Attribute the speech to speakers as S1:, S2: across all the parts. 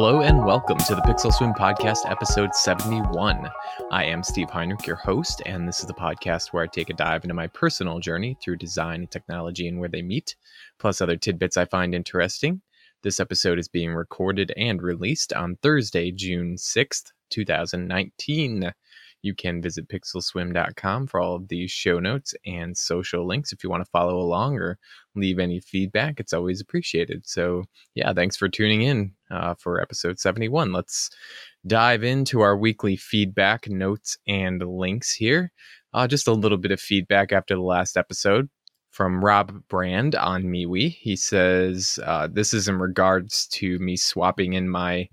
S1: Hello and welcome to the Pixel Swim Podcast, episode 71. I am Steve Heinrich, your host, and this is the podcast where I take a dive into my personal journey through design and technology and where they meet, plus other tidbits I find interesting. This episode is being recorded and released on Thursday, June 6th, 2019. You can visit pixelswim.com for all of these show notes and social links if you want to follow along or leave any feedback. It's always appreciated. So, yeah, thanks for tuning in uh, for episode 71. Let's dive into our weekly feedback, notes, and links here. Uh, just a little bit of feedback after the last episode from Rob Brand on MeWe. He says uh, this is in regards to me swapping in my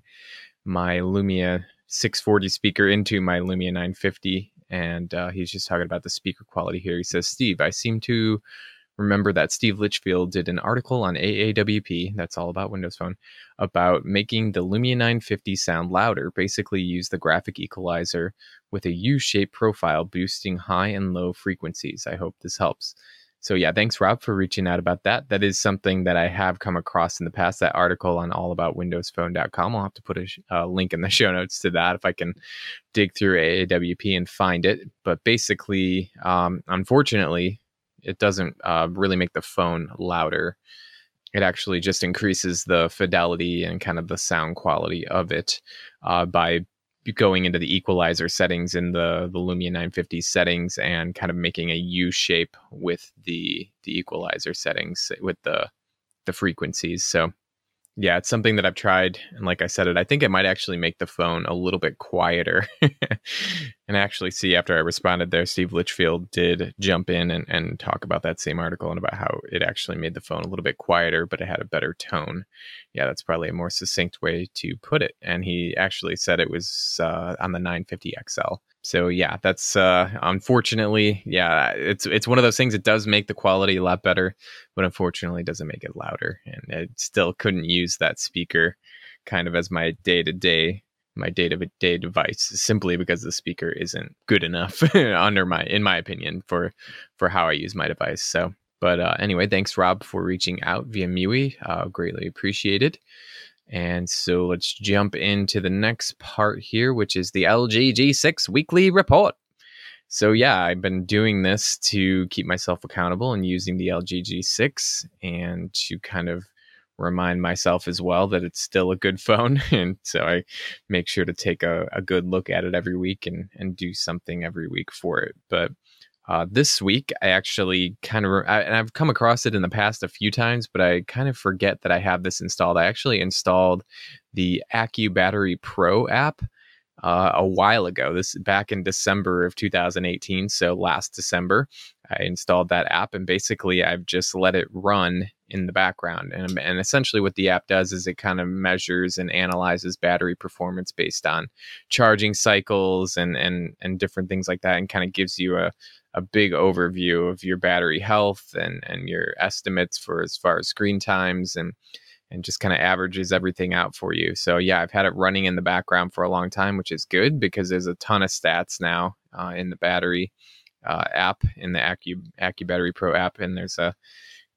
S1: my Lumia 640 speaker into my Lumia 950, and uh, he's just talking about the speaker quality here. He says, "Steve, I seem to remember that Steve Litchfield did an article on AAWP, that's all about Windows Phone, about making the Lumia 950 sound louder. Basically, use the graphic equalizer with a U-shaped profile, boosting high and low frequencies. I hope this helps." So yeah, thanks Rob for reaching out about that. That is something that I have come across in the past. That article on allaboutwindowsphone.com. I'll have to put a uh, link in the show notes to that if I can dig through AAWP and find it. But basically, um, unfortunately, it doesn't uh, really make the phone louder. It actually just increases the fidelity and kind of the sound quality of it uh, by going into the equalizer settings in the the Lumia 950 settings and kind of making a U shape with the the equalizer settings with the the frequencies. So yeah, it's something that I've tried, and like I said, it I think it might actually make the phone a little bit quieter. and actually, see after I responded there, Steve Litchfield did jump in and, and talk about that same article and about how it actually made the phone a little bit quieter, but it had a better tone. Yeah, that's probably a more succinct way to put it. And he actually said it was uh, on the 950 XL so yeah, that's uh, unfortunately, yeah, it's it's one of those things. It does make the quality a lot better, but unfortunately, doesn't make it louder. And I still couldn't use that speaker kind of as my day to day my day to day device simply because the speaker isn't good enough under my in my opinion for for how I use my device. So, but uh, anyway, thanks Rob for reaching out via MeWe. Uh, greatly appreciated. And so let's jump into the next part here, which is the LG G6 weekly report. So, yeah, I've been doing this to keep myself accountable and using the LG G6 and to kind of remind myself as well that it's still a good phone. And so I make sure to take a, a good look at it every week and, and do something every week for it. But uh, this week, I actually kind of, re- I, and I've come across it in the past a few times, but I kind of forget that I have this installed. I actually installed the AccuBattery Pro app uh, a while ago. This back in December of 2018, so last December, I installed that app, and basically I've just let it run in the background. And, and essentially, what the app does is it kind of measures and analyzes battery performance based on charging cycles and and and different things like that, and kind of gives you a a big overview of your battery health and and your estimates for as far as screen times and and just kind of averages everything out for you. So yeah, I've had it running in the background for a long time, which is good because there's a ton of stats now uh, in the battery uh, app in the Accu AccuBattery Pro app, and there's a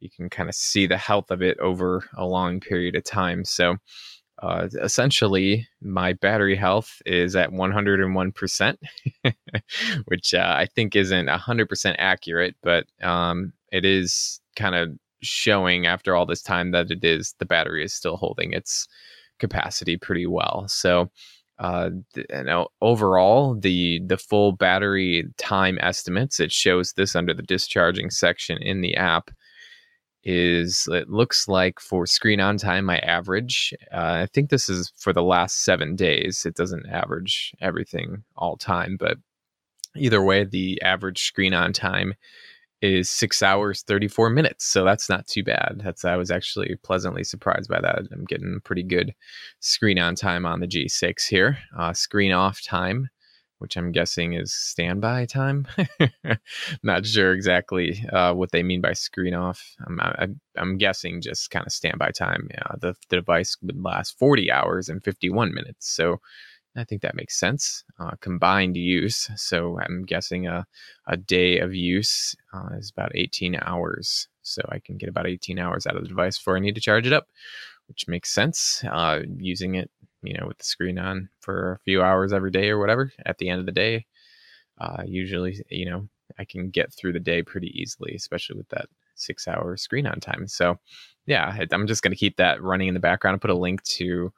S1: you can kind of see the health of it over a long period of time. So uh, essentially, my battery health is at 101%, which uh, I think isn't 100% accurate, but um, it is kind of showing after all this time that it is the battery is still holding its capacity pretty well. So, uh, know, overall, the the full battery time estimates it shows this under the discharging section in the app is it looks like for screen on time my average uh, i think this is for the last seven days it doesn't average everything all time but either way the average screen on time is six hours 34 minutes so that's not too bad. That's i was actually pleasantly surprised by that. I'm getting pretty good screen on time on the g6 here uh, screen off time which I'm guessing is standby time. Not sure exactly uh, what they mean by screen off. I'm, I, am guessing just kind of standby time. Yeah, the, the, device would last 40 hours and 51 minutes. So I think that makes sense. Uh, combined use. So I'm guessing a, a day of use uh, is about 18 hours. So I can get about 18 hours out of the device before I need to charge it up, which makes sense. Uh, using it you know, with the screen on for a few hours every day or whatever, at the end of the day, uh, usually, you know, I can get through the day pretty easily, especially with that six hour screen on time. So, yeah, I'm just going to keep that running in the background and put a link to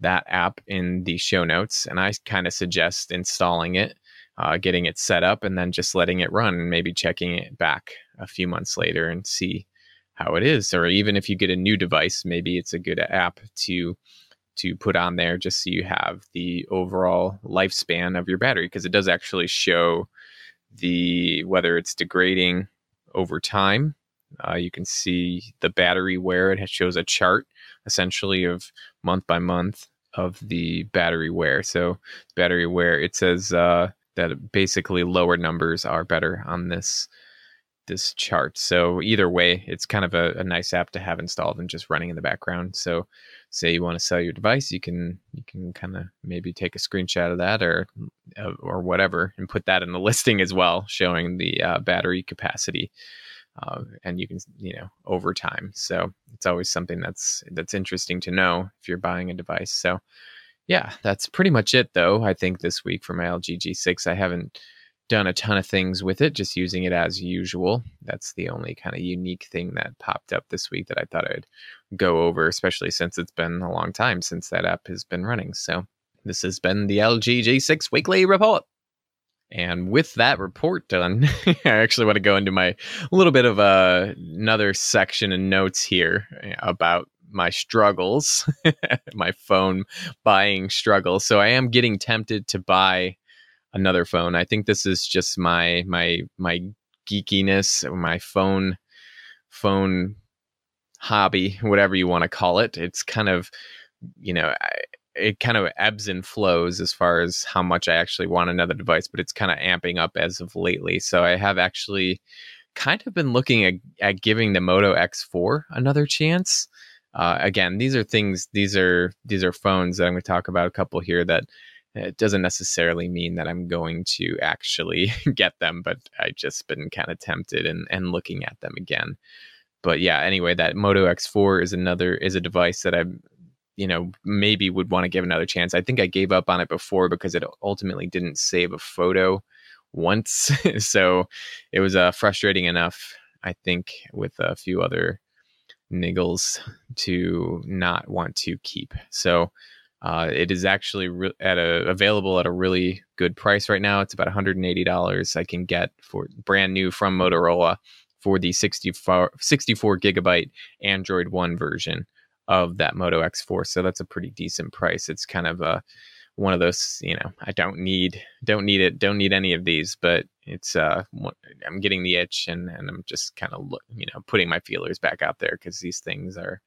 S1: that app in the show notes. And I kind of suggest installing it, uh, getting it set up, and then just letting it run and maybe checking it back a few months later and see how it is. Or even if you get a new device, maybe it's a good app to to put on there just so you have the overall lifespan of your battery because it does actually show the whether it's degrading over time. Uh, you can see the battery wear. It shows a chart essentially of month by month of the battery wear. So battery wear, it says uh, that basically lower numbers are better on this this chart. So either way, it's kind of a, a nice app to have installed and just running in the background. So say you want to sell your device, you can you can kind of maybe take a screenshot of that or uh, or whatever and put that in the listing as well, showing the uh, battery capacity. Uh, and you can you know over time so it's always something that's that's interesting to know if you're buying a device so yeah that's pretty much it though i think this week for my lg g6 i haven't done a ton of things with it, just using it as usual. That's the only kind of unique thing that popped up this week that I thought I'd go over, especially since it's been a long time since that app has been running. So this has been the LG G6 Weekly Report. And with that report done, I actually want to go into my little bit of a, another section and notes here eh, about my struggles, my phone buying struggles. So I am getting tempted to buy another phone. I think this is just my my my geekiness, my phone phone hobby, whatever you want to call it. It's kind of you know, it kind of ebbs and flows as far as how much I actually want another device, but it's kind of amping up as of lately. So I have actually kind of been looking at, at giving the Moto X4 another chance. Uh, again, these are things, these are these are phones that I'm going to talk about a couple here that it doesn't necessarily mean that I'm going to actually get them, but I've just been kind of tempted and, and looking at them again. But yeah, anyway, that Moto X4 is another is a device that I, you know, maybe would want to give another chance. I think I gave up on it before because it ultimately didn't save a photo once, so it was uh, frustrating enough. I think with a few other niggles to not want to keep. So uh, it is actually re- at a available at a really good price right now. It's about $180 I can get for brand new from Motorola for the 64, 64 gigabyte Android One version of that Moto X4. So that's a pretty decent price. It's kind of a one of those, you know, I don't need don't need it, don't need any of these, but it's uh I'm getting the itch and and I'm just kind of you know putting my feelers back out there because these things are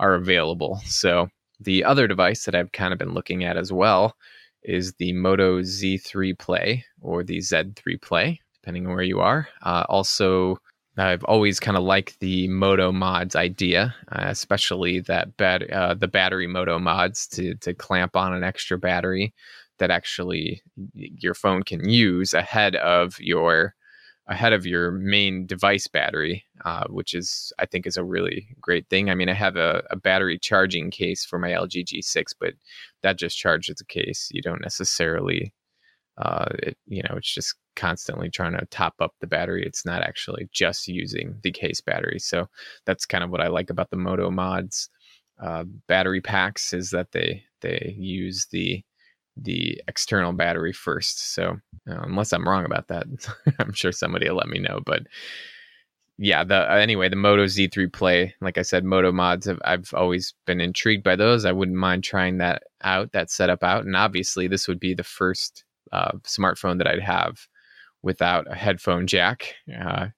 S1: are available. So the other device that I've kind of been looking at as well is the Moto Z3 Play or the Z3 Play, depending on where you are. Uh, also, I've always kind of liked the Moto mods idea, uh, especially that bat- uh, the battery Moto mods to to clamp on an extra battery that actually your phone can use ahead of your ahead of your main device battery, uh, which is I think is a really great thing. I mean, I have a, a, battery charging case for my LG G6, but that just charges the case. You don't necessarily, uh, it, you know, it's just constantly trying to top up the battery. It's not actually just using the case battery. So that's kind of what I like about the Moto Mods uh, battery packs is that they they use the the external battery first. So uh, unless I'm wrong about that, I'm sure somebody will let me know. But yeah, the uh, anyway, the Moto Z3 Play, like I said, Moto mods. Have, I've always been intrigued by those. I wouldn't mind trying that out, that setup out. And obviously, this would be the first uh, smartphone that I'd have without a headphone jack. Uh,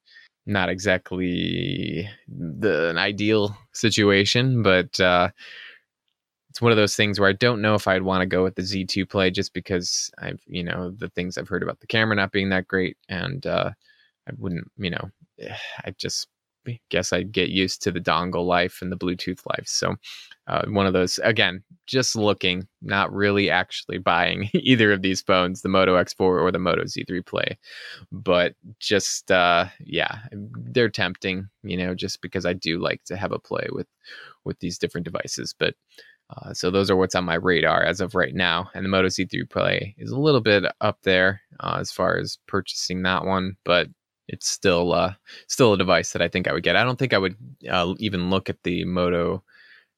S1: not exactly the an ideal situation, but uh, it's one of those things where I don't know if I'd want to go with the Z2 play just because I've, you know, the things I've heard about the camera not being that great. And uh, I wouldn't, you know, I just, guess I'd get used to the dongle life and the Bluetooth life. So uh, one of those again, just looking, not really actually buying either of these phones, the Moto X4 or the Moto Z3 Play, but just uh, yeah, they're tempting, you know, just because I do like to have a play with with these different devices, but. Uh, so those are what's on my radar as of right now, and the Moto Z3 Play is a little bit up there uh, as far as purchasing that one, but it's still uh, still a device that I think I would get. I don't think I would uh, even look at the Moto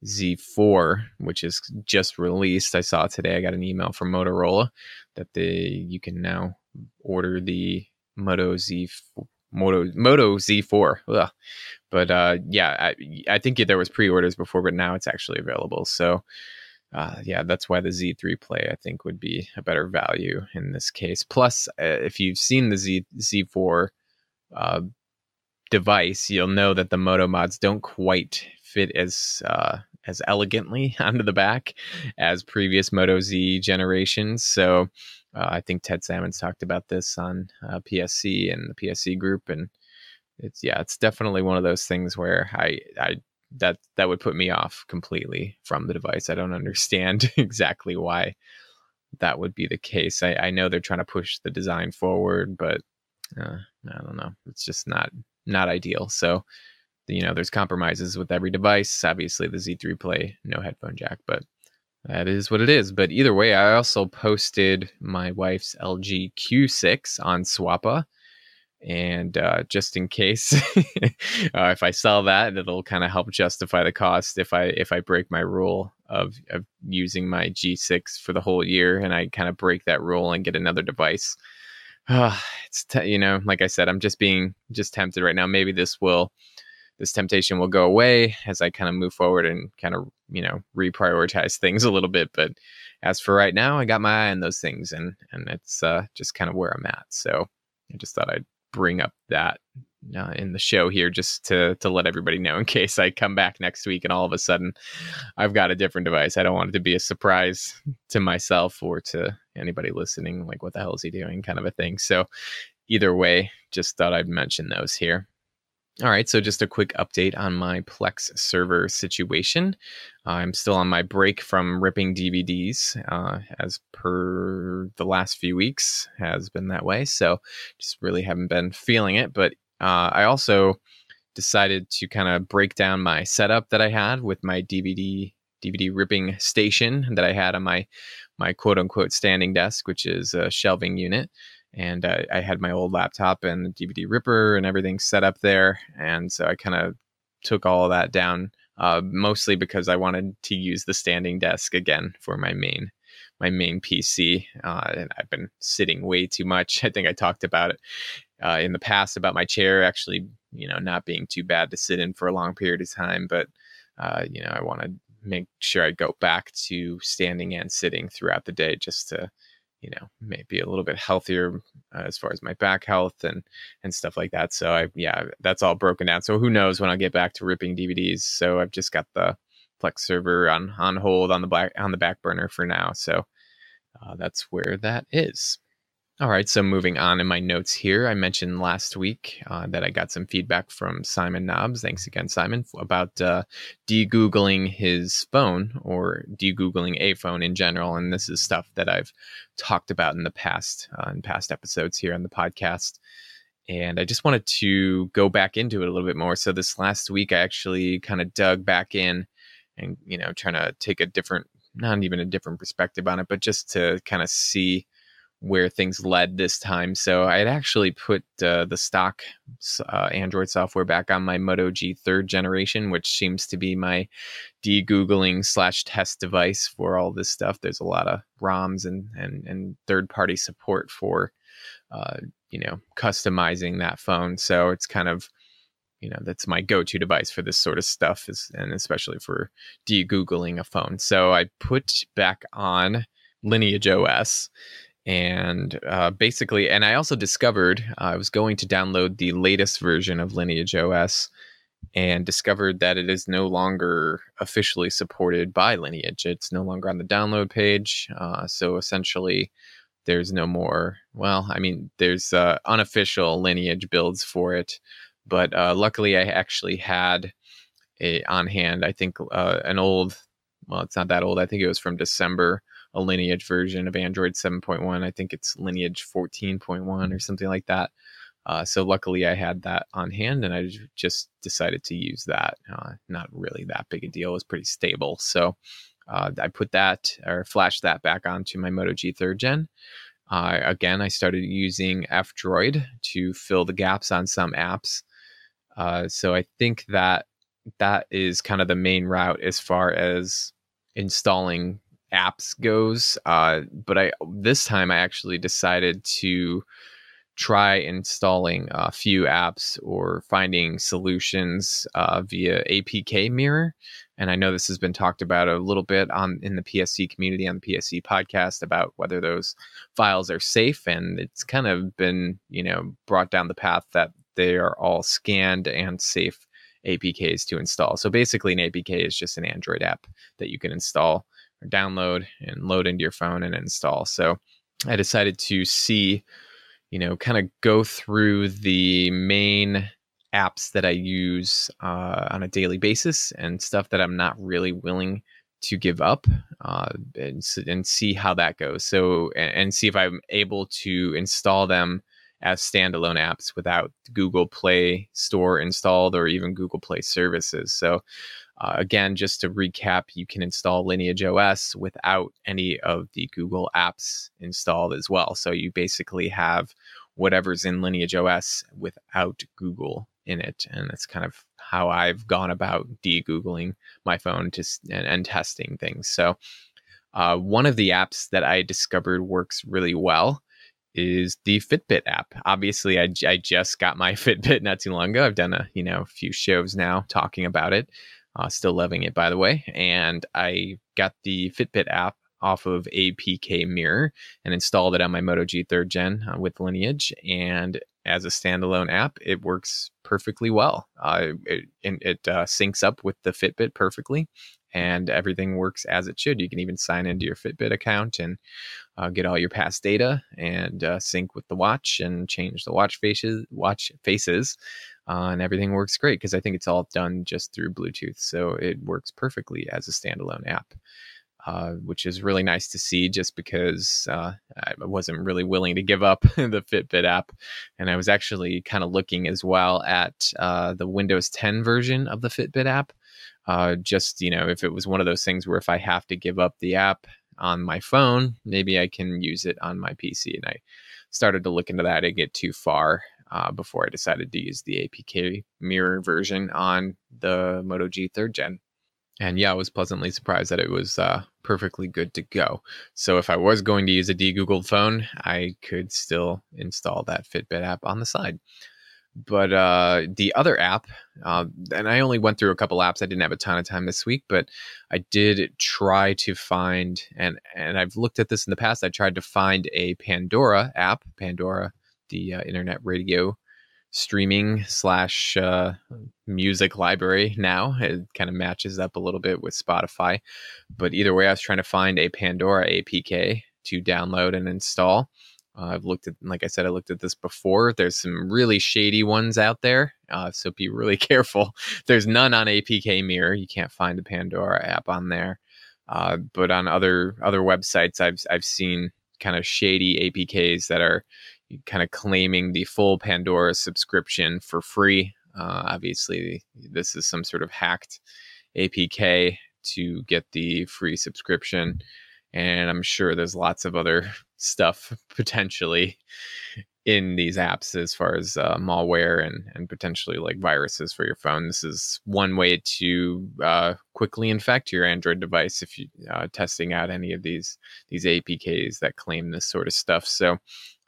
S1: Z4, which is just released. I saw today. I got an email from Motorola that they you can now order the Moto Z Moto Moto Z4. Ugh. But uh, yeah, I, I think there was pre-orders before, but now it's actually available. So uh, yeah, that's why the Z3 Play I think would be a better value in this case. Plus, uh, if you've seen the Z Z4 uh, device, you'll know that the Moto mods don't quite fit as uh, as elegantly onto the back as previous Moto Z generations. So uh, I think Ted Salmons talked about this on uh, PSC and the PSC group, and it's yeah, it's definitely one of those things where I I that that would put me off completely from the device. I don't understand exactly why that would be the case. I, I know they're trying to push the design forward, but uh, I don't know. It's just not not ideal. So you know, there's compromises with every device. Obviously, the Z3 Play no headphone jack, but that is what it is. But either way, I also posted my wife's LG Q6 on Swappa. And uh, just in case, uh, if I sell that, it'll kind of help justify the cost. If I if I break my rule of of using my G6 for the whole year, and I kind of break that rule and get another device, uh, it's you know, like I said, I'm just being just tempted right now. Maybe this will this temptation will go away as I kind of move forward and kind of, you know, reprioritize things a little bit. But as for right now, I got my eye on those things and and it's uh, just kind of where I'm at. So I just thought I'd bring up that uh, in the show here just to to let everybody know in case I come back next week and all of a sudden I've got a different device. I don't want it to be a surprise to myself or to anybody listening like what the hell is he doing kind of a thing. So either way, just thought I'd mention those here. All right, so just a quick update on my Plex server situation. I'm still on my break from ripping DVDs, uh, as per the last few weeks has been that way. So just really haven't been feeling it. But uh, I also decided to kind of break down my setup that I had with my DVD DVD ripping station that I had on my my quote unquote standing desk, which is a shelving unit and uh, I had my old laptop and DVD ripper and everything set up there, and so I kind of took all of that down, uh, mostly because I wanted to use the standing desk again for my main my main PC, uh, and I've been sitting way too much. I think I talked about it uh, in the past about my chair actually, you know, not being too bad to sit in for a long period of time, but uh, you know, I want to make sure I go back to standing and sitting throughout the day just to you know maybe a little bit healthier uh, as far as my back health and and stuff like that. So i yeah that's all broken down. So who knows when i'll get back to ripping dvds so i've just got the plex server on on hold on the black on the back burner for now. So uh, that's where that is all right, so moving on in my notes here, I mentioned last week uh, that I got some feedback from Simon Knobs. Thanks again, Simon, about uh, de-googling his phone or de-googling a phone in general. And this is stuff that I've talked about in the past, uh, in past episodes here on the podcast. And I just wanted to go back into it a little bit more. So this last week, I actually kind of dug back in and you know trying to take a different, not even a different perspective on it, but just to kind of see where things led this time. So I had actually put uh, the stock uh, Android software back on my Moto G third generation, which seems to be my de-googling slash test device for all this stuff. There's a lot of ROMs and and, and third party support for, uh, you know, customizing that phone. So it's kind of you know that's my go-to device for this sort of stuff is and especially for de-googling a phone so i put back on lineage os and uh, basically and i also discovered uh, i was going to download the latest version of lineage os and discovered that it is no longer officially supported by lineage it's no longer on the download page uh, so essentially there's no more well i mean there's uh, unofficial lineage builds for it but uh, luckily I actually had a on hand. I think uh, an old, well, it's not that old. I think it was from December, a lineage version of Android 7.1. I think it's lineage 14.1 or something like that. Uh, so luckily I had that on hand and I just decided to use that. Uh, not really that big a deal. It was pretty stable. So uh, I put that or flashed that back onto my Moto G third gen. Again, I started using F Droid to fill the gaps on some apps. Uh, so I think that that is kind of the main route as far as installing apps goes. Uh, but I this time I actually decided to try installing a few apps or finding solutions uh, via APK Mirror. And I know this has been talked about a little bit on in the PSC community on the PSC podcast about whether those files are safe, and it's kind of been you know brought down the path that they are all scanned and safe APKs to install. So basically, an APK is just an Android app that you can install or download and load into your phone and install. So I decided to see, you know, kind of go through the main apps that I use uh, on a daily basis and stuff that I'm not really willing to give up uh, and, and see how that goes. So, and, and see if I'm able to install them as standalone apps without Google Play Store installed or even Google Play services. So, uh, again, just to recap, you can install Lineage OS without any of the Google apps installed as well. So, you basically have whatever's in Lineage OS without Google in it. And that's kind of how I've gone about de Googling my phone to, and, and testing things. So, uh, one of the apps that I discovered works really well is the Fitbit app. Obviously, I, I just got my Fitbit not too long ago. I've done a you know a few shows now talking about it. Uh, still loving it, by the way. And I got the Fitbit app off of APK Mirror and installed it on my Moto G third gen uh, with Lineage. And as a standalone app, it works perfectly well. Uh, it it syncs up with the Fitbit perfectly and everything works as it should. You can even sign into your Fitbit account and uh, get all your past data and uh, sync with the watch and change the watch faces. Watch faces, uh, and everything works great because I think it's all done just through Bluetooth, so it works perfectly as a standalone app. Uh, which is really nice to see just because uh, I wasn't really willing to give up the Fitbit app. And I was actually kind of looking as well at uh, the Windows 10 version of the Fitbit app uh, just you know if it was one of those things where if i have to give up the app on my phone maybe i can use it on my pc and i started to look into that and get too far uh, before i decided to use the apk mirror version on the moto g third gen and yeah i was pleasantly surprised that it was uh, perfectly good to go so if i was going to use a de-googled phone i could still install that fitbit app on the side but uh, the other app, uh, and I only went through a couple apps. I didn't have a ton of time this week, but I did try to find, and and I've looked at this in the past. I tried to find a Pandora app, Pandora, the uh, internet radio streaming slash uh, music library. Now it kind of matches up a little bit with Spotify, but either way, I was trying to find a Pandora APK to download and install uh, I've looked at, like I said, I looked at this before. There's some really shady ones out there, uh, so be really careful. There's none on APK Mirror. You can't find the Pandora app on there, uh, but on other other websites, I've I've seen kind of shady APKs that are kind of claiming the full Pandora subscription for free. Uh, obviously, this is some sort of hacked APK to get the free subscription and I'm sure there's lots of other stuff potentially in these apps as far as uh, malware and and potentially like viruses for your phone. This is one way to uh, quickly infect your Android device if you uh, testing out any of these these APKs that claim this sort of stuff. So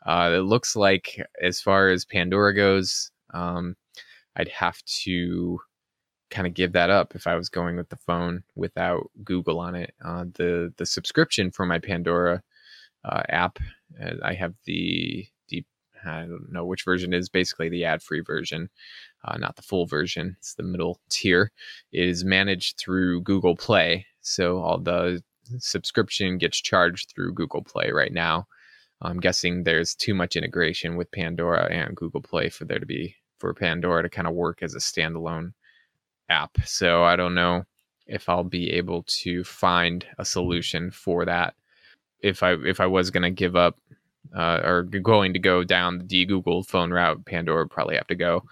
S1: uh, it looks like as far as Pandora goes, um, I'd have to kind of give that up if I was going with the phone without Google on it. Uh, the the subscription for my Pandora uh, app, uh, I have the the I don't know which version is basically the ad free version, uh, not the full version. It's the middle tier. It is managed through Google Play, so all the subscription gets charged through Google Play right now. I'm guessing there's too much integration with Pandora and Google Play for there to be for Pandora to kind of work as a standalone app. So I don't know if I'll be able to find a solution for that. If I if I was going to give up uh, or going to go down the Google phone route, Pandora would probably have to go.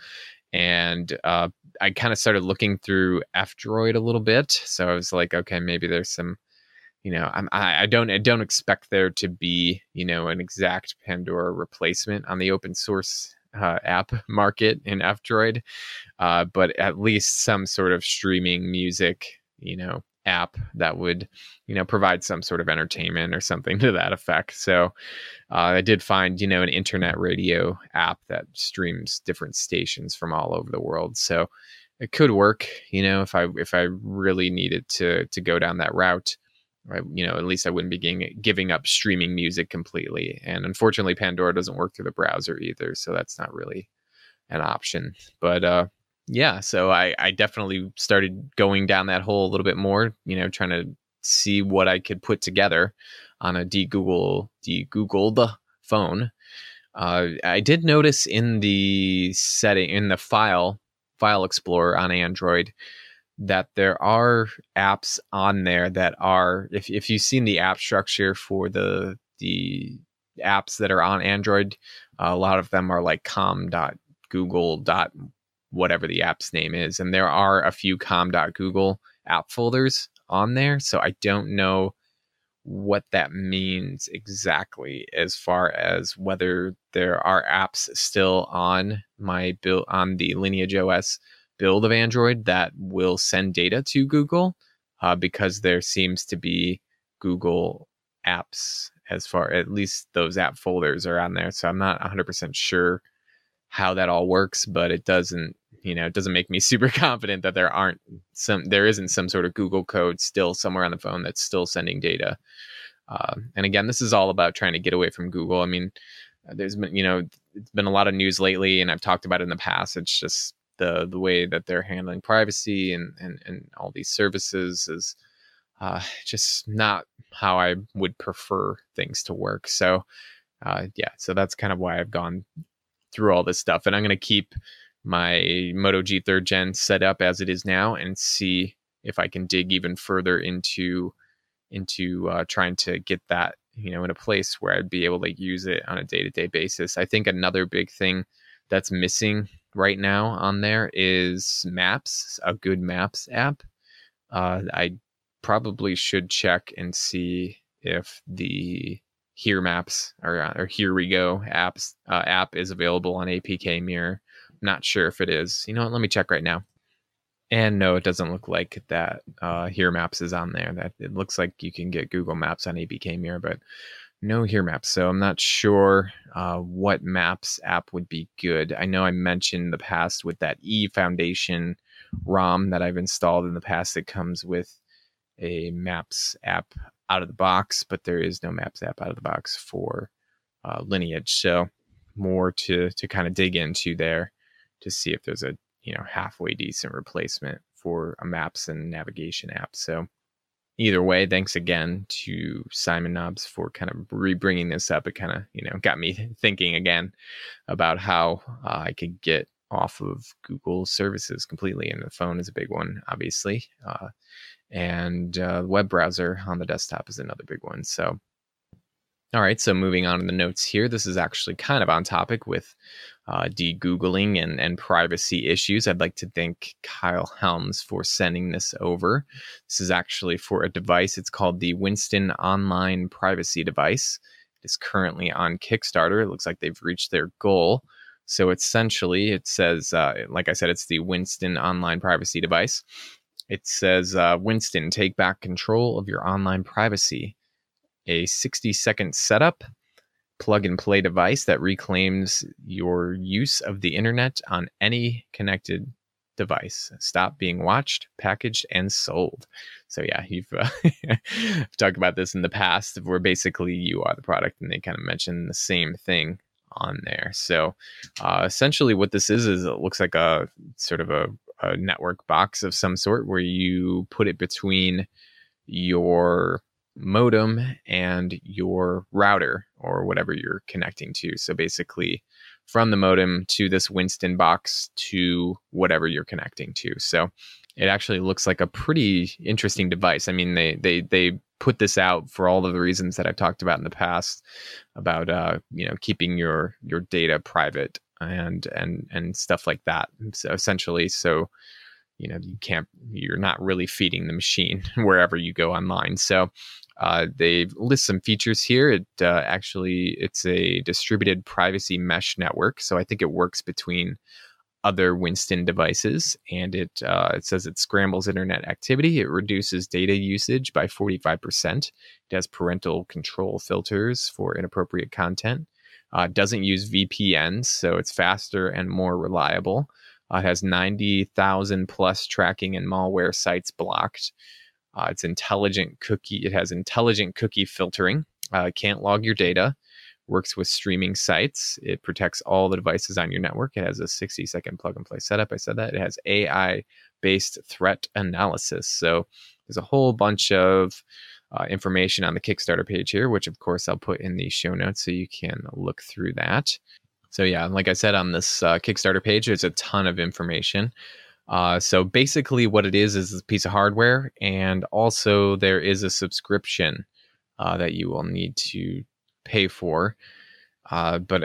S1: And uh, I kind of started looking through F Droid a little bit. So I was like, okay, maybe there's some, you know, I'm, I, I don't I don't expect there to be, you know, an exact Pandora replacement on the open source uh, app market in F Droid, uh, but at least some sort of streaming music, you know, app that would, you know, provide some sort of entertainment or something to that effect. So uh, I did find, you know, an internet radio app that streams different stations from all over the world. So it could work, you know, if I if I really needed to to go down that route. I, you know, at least I wouldn't be giving, giving up streaming music completely. And unfortunately, Pandora doesn't work through the browser either, so that's not really an option. But uh, yeah, so I, I definitely started going down that hole a little bit more, you know, trying to see what I could put together on a de Google de Googled phone. Uh, I did notice in the setting in the file file explorer on Android that there are apps on there that are if if you've seen the app structure for the the apps that are on Android, uh, a lot of them are like com.google whatever the app's name is. And there are a few com.google app folders on there. So I don't know what that means exactly as far as whether there are apps still on my build on the lineage os build of android that will send data to google uh, because there seems to be google apps as far at least those app folders are on there so i'm not 100% sure how that all works but it doesn't you know, it doesn't make me super confident that there aren't some, there isn't some sort of Google code still somewhere on the phone that's still sending data. Uh, and again, this is all about trying to get away from Google. I mean, there's been, you know, it's been a lot of news lately, and I've talked about it in the past. It's just the the way that they're handling privacy and and and all these services is uh, just not how I would prefer things to work. So, uh, yeah, so that's kind of why I've gone through all this stuff, and I'm going to keep my Moto G third gen set up as it is now and see if I can dig even further into into uh, trying to get that you know in a place where I'd be able to use it on a day to day basis. I think another big thing that's missing right now on there is maps, a good maps app. Uh, I probably should check and see if the Here Maps or, or Here We Go apps uh, app is available on APK Mirror. Not sure if it is. You know what? Let me check right now. And no, it doesn't look like that. Uh, Here Maps is on there. That it looks like you can get Google Maps on APK Mirror, but no Here Maps. So I'm not sure uh, what Maps app would be good. I know I mentioned in the past with that E Foundation ROM that I've installed in the past. that comes with a Maps app out of the box, but there is no Maps app out of the box for uh, Lineage. So more to to kind of dig into there to see if there's a you know halfway decent replacement for a maps and navigation app. So either way, thanks again to Simon Knobs for kind of rebringing this up. It kind of you know got me thinking again about how uh, I could get off of Google services completely, and the phone is a big one, obviously, uh, and uh, web browser on the desktop is another big one. So. All right, so moving on to the notes here. This is actually kind of on topic with uh, de-googling and, and privacy issues. I'd like to thank Kyle Helms for sending this over. This is actually for a device. It's called the Winston Online Privacy Device. It is currently on Kickstarter. It looks like they've reached their goal. So essentially, it says, uh, like I said, it's the Winston Online Privacy Device. It says, uh, Winston, take back control of your online privacy. A 60 second setup plug and play device that reclaims your use of the internet on any connected device. Stop being watched, packaged, and sold. So yeah, you've uh, talked about this in the past, where basically you are the product, and they kind of mention the same thing on there. So uh, essentially, what this is is it looks like a sort of a, a network box of some sort, where you put it between your modem and your router or whatever you're connecting to. So basically, from the modem to this Winston box to whatever you're connecting to. So it actually looks like a pretty interesting device. I mean, they they they put this out for all of the reasons that I've talked about in the past about uh, you know keeping your your data private and and and stuff like that. So essentially, so you know you can't you're not really feeding the machine wherever you go online. So uh, they list some features here. It uh, actually it's a distributed privacy mesh network, so I think it works between other Winston devices, and it uh, it says it scrambles internet activity. It reduces data usage by 45%. It has parental control filters for inappropriate content. Uh, doesn't use VPNs, so it's faster and more reliable. Uh, it has 90,000 plus tracking and malware sites blocked. Uh, it's intelligent cookie. It has intelligent cookie filtering. Uh, can't log your data works with streaming sites. It protects all the devices on your network. It has a 60 second plug and play setup. I said that. It has AI based threat analysis. So there's a whole bunch of uh, information on the Kickstarter page here, which of course I'll put in the show notes so you can look through that. So, yeah, like I said on this uh, Kickstarter page, there's a ton of information. Uh, so basically, what it is is a piece of hardware, and also there is a subscription uh, that you will need to pay for. Uh, but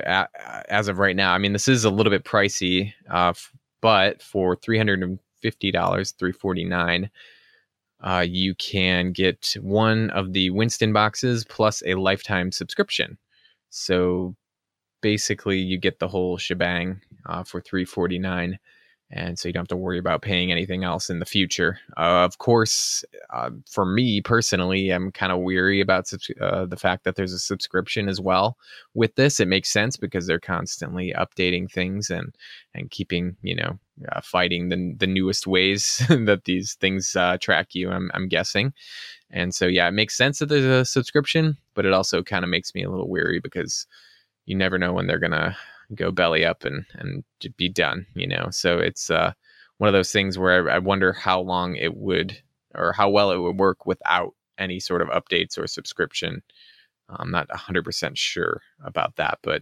S1: as of right now, I mean, this is a little bit pricey, uh, f- but for three hundred and fifty dollars, three forty nine, uh, you can get one of the Winston boxes plus a lifetime subscription. So basically, you get the whole shebang uh, for three forty nine and so you don't have to worry about paying anything else in the future. Uh, of course, uh, for me personally, I'm kind of weary about uh, the fact that there's a subscription as well with this. It makes sense because they're constantly updating things and and keeping you know uh, fighting the the newest ways that these things uh, track you. I'm I'm guessing, and so yeah, it makes sense that there's a subscription, but it also kind of makes me a little weary because you never know when they're gonna go belly up and and be done you know? So it's uh one of those things where I, I wonder how long it would or how well it would work without any sort of updates or subscription. I'm not 100% sure about that but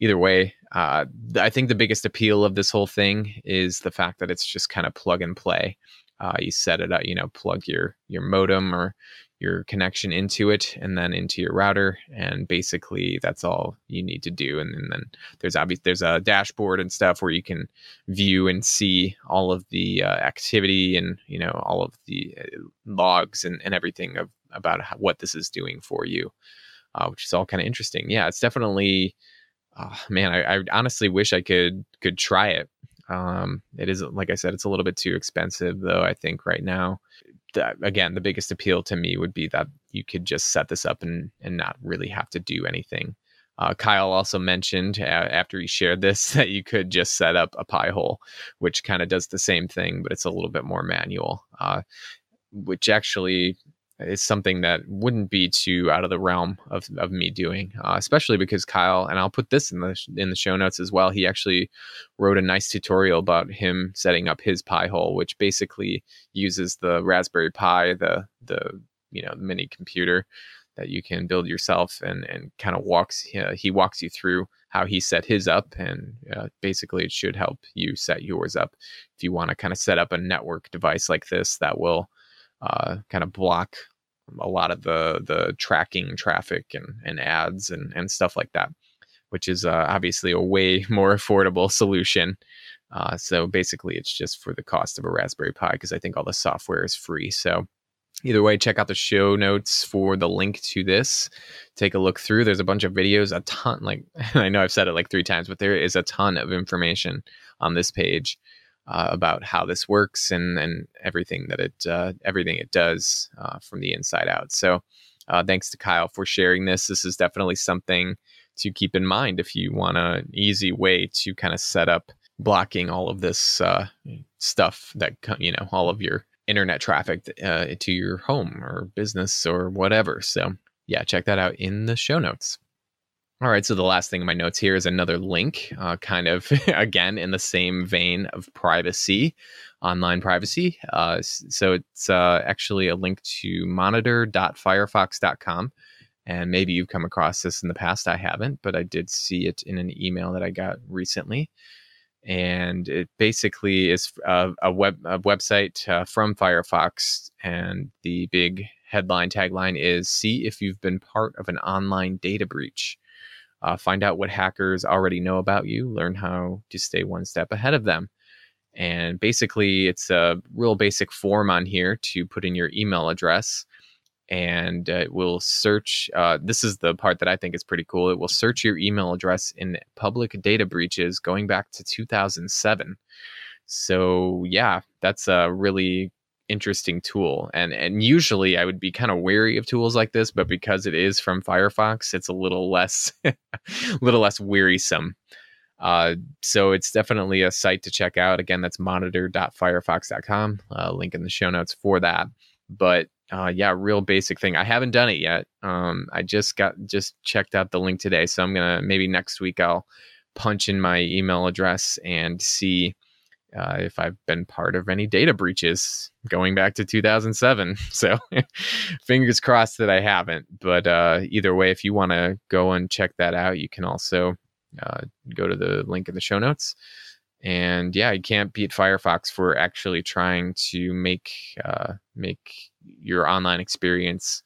S1: either way uh, i think the biggest appeal of this whole thing is the fact that it's just kind of plug and play uh, you set it up you know plug your your modem or your connection into it and then into your router and basically that's all you need to do and, and then there's obviously there's a dashboard and stuff where you can view and see all of the uh, activity and you know all of the uh, logs and, and everything of about how, what this is doing for you uh, which is all kind of interesting. Yeah it's definitely oh, man I, I honestly wish i could could try it um, it is like I said, it's a little bit too expensive though. I think right now, the, again, the biggest appeal to me would be that you could just set this up and and not really have to do anything. Uh, Kyle also mentioned uh, after he shared this that you could just set up a Pi-hole, which kind of does the same thing, but it's a little bit more manual. Uh, which actually is something that wouldn't be too out of the realm of, of me doing, uh, especially because Kyle, and I'll put this in the in the show notes as well. He actually wrote a nice tutorial about him setting up his Pi-hole, which basically uses the Raspberry Pi, the the you know mini computer that you can build yourself, and and kind of walks uh, he walks you through how he set his up, and uh, basically it should help you set yours up if you want to kind of set up a network device like this that will uh, kind of block a lot of the the tracking traffic and, and ads and, and stuff like that, which is uh, obviously a way more affordable solution. Uh, so basically, it's just for the cost of a Raspberry Pi because I think all the software is free. So either way, check out the show notes for the link to this. Take a look through. There's a bunch of videos, a ton. Like I know I've said it like three times, but there is a ton of information on this page uh, about how this works and and everything that it uh, everything it does uh, from the inside out. So uh, thanks to Kyle for sharing this. This is definitely something to keep in mind if you want an easy way to kind of set up blocking all of this uh, stuff that you know all of your internet traffic uh, to your home or business or whatever. So yeah, check that out in the show notes. All right, so the last thing in my notes here is another link, uh, kind of again in the same vein of privacy, online privacy. Uh, so it's uh, actually a link to monitor.firefox.com. And maybe you've come across this in the past. I haven't, but I did see it in an email that I got recently. And it basically is a, a web a website uh, from Firefox, and the big headline tagline is "See if you've been part of an online data breach." Uh, find out what hackers already know about you, learn how to stay one step ahead of them. And basically, it's a real basic form on here to put in your email address. And uh, it will search. Uh, this is the part that I think is pretty cool. It will search your email address in public data breaches going back to 2007. So, yeah, that's a really interesting tool and and usually i would be kind of wary of tools like this but because it is from firefox it's a little less a little less wearisome. Uh, so it's definitely a site to check out. Again that's monitor.firefox.com uh, link in the show notes for that. But uh, yeah real basic thing. I haven't done it yet. Um, i just got just checked out the link today so i'm gonna maybe next week i'll punch in my email address and see uh, if I've been part of any data breaches going back to 2007. So fingers crossed that I haven't. But uh, either way, if you want to go and check that out, you can also uh, go to the link in the show notes. And yeah, you can't beat Firefox for actually trying to make uh, make your online experience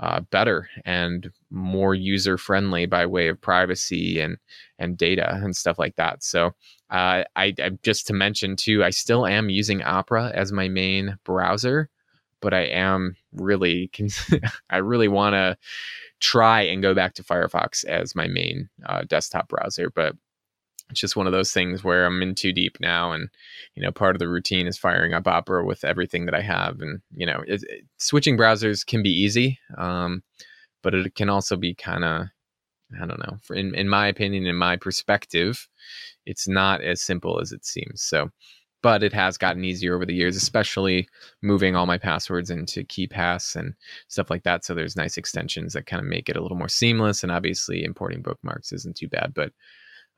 S1: uh, better and more user friendly by way of privacy and and data and stuff like that. So uh, I, I just to mention too, I still am using Opera as my main browser, but I am really I really want to try and go back to Firefox as my main uh, desktop browser, but it's just one of those things where I'm in too deep now, and you know, part of the routine is firing up Opera with everything that I have, and you know, it, it, switching browsers can be easy, um, but it can also be kind of, I don't know, in in my opinion, in my perspective, it's not as simple as it seems. So, but it has gotten easier over the years, especially moving all my passwords into KeePass and stuff like that. So there's nice extensions that kind of make it a little more seamless, and obviously importing bookmarks isn't too bad, but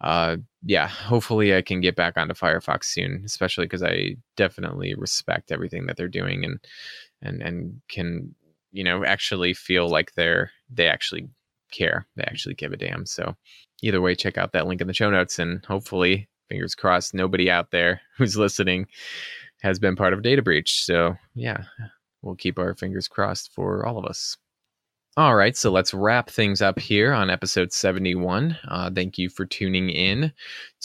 S1: uh, yeah, hopefully I can get back onto Firefox soon, especially because I definitely respect everything that they're doing and and and can you know actually feel like they're they actually care, they actually give a damn. So either way, check out that link in the show notes, and hopefully, fingers crossed, nobody out there who's listening has been part of a data breach. So yeah, we'll keep our fingers crossed for all of us. All right, so let's wrap things up here on episode 71. Uh, thank you for tuning in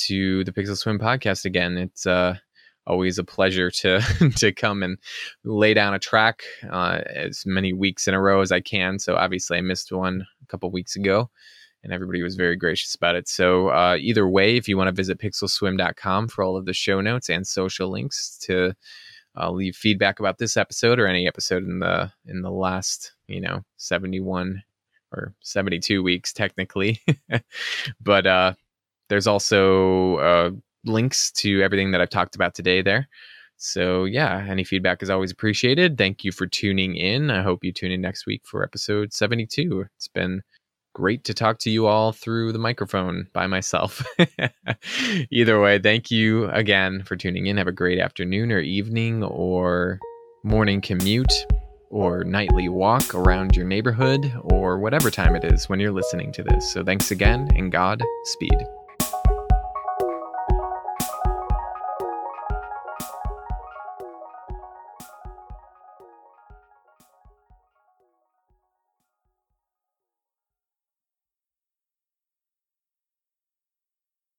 S1: to the Pixel Swim podcast again. It's uh, always a pleasure to to come and lay down a track uh, as many weeks in a row as I can. So obviously, I missed one a couple weeks ago, and everybody was very gracious about it. So uh, either way, if you want to visit pixelswim.com for all of the show notes and social links to uh, leave feedback about this episode or any episode in the in the last you know 71 or 72 weeks technically but uh there's also uh links to everything that i've talked about today there so yeah any feedback is always appreciated thank you for tuning in i hope you tune in next week for episode 72 it's been great to talk to you all through the microphone by myself. Either way, thank you again for tuning in. Have a great afternoon or evening or morning commute or nightly walk around your neighborhood or whatever time it is when you're listening to this. So thanks again and God speed.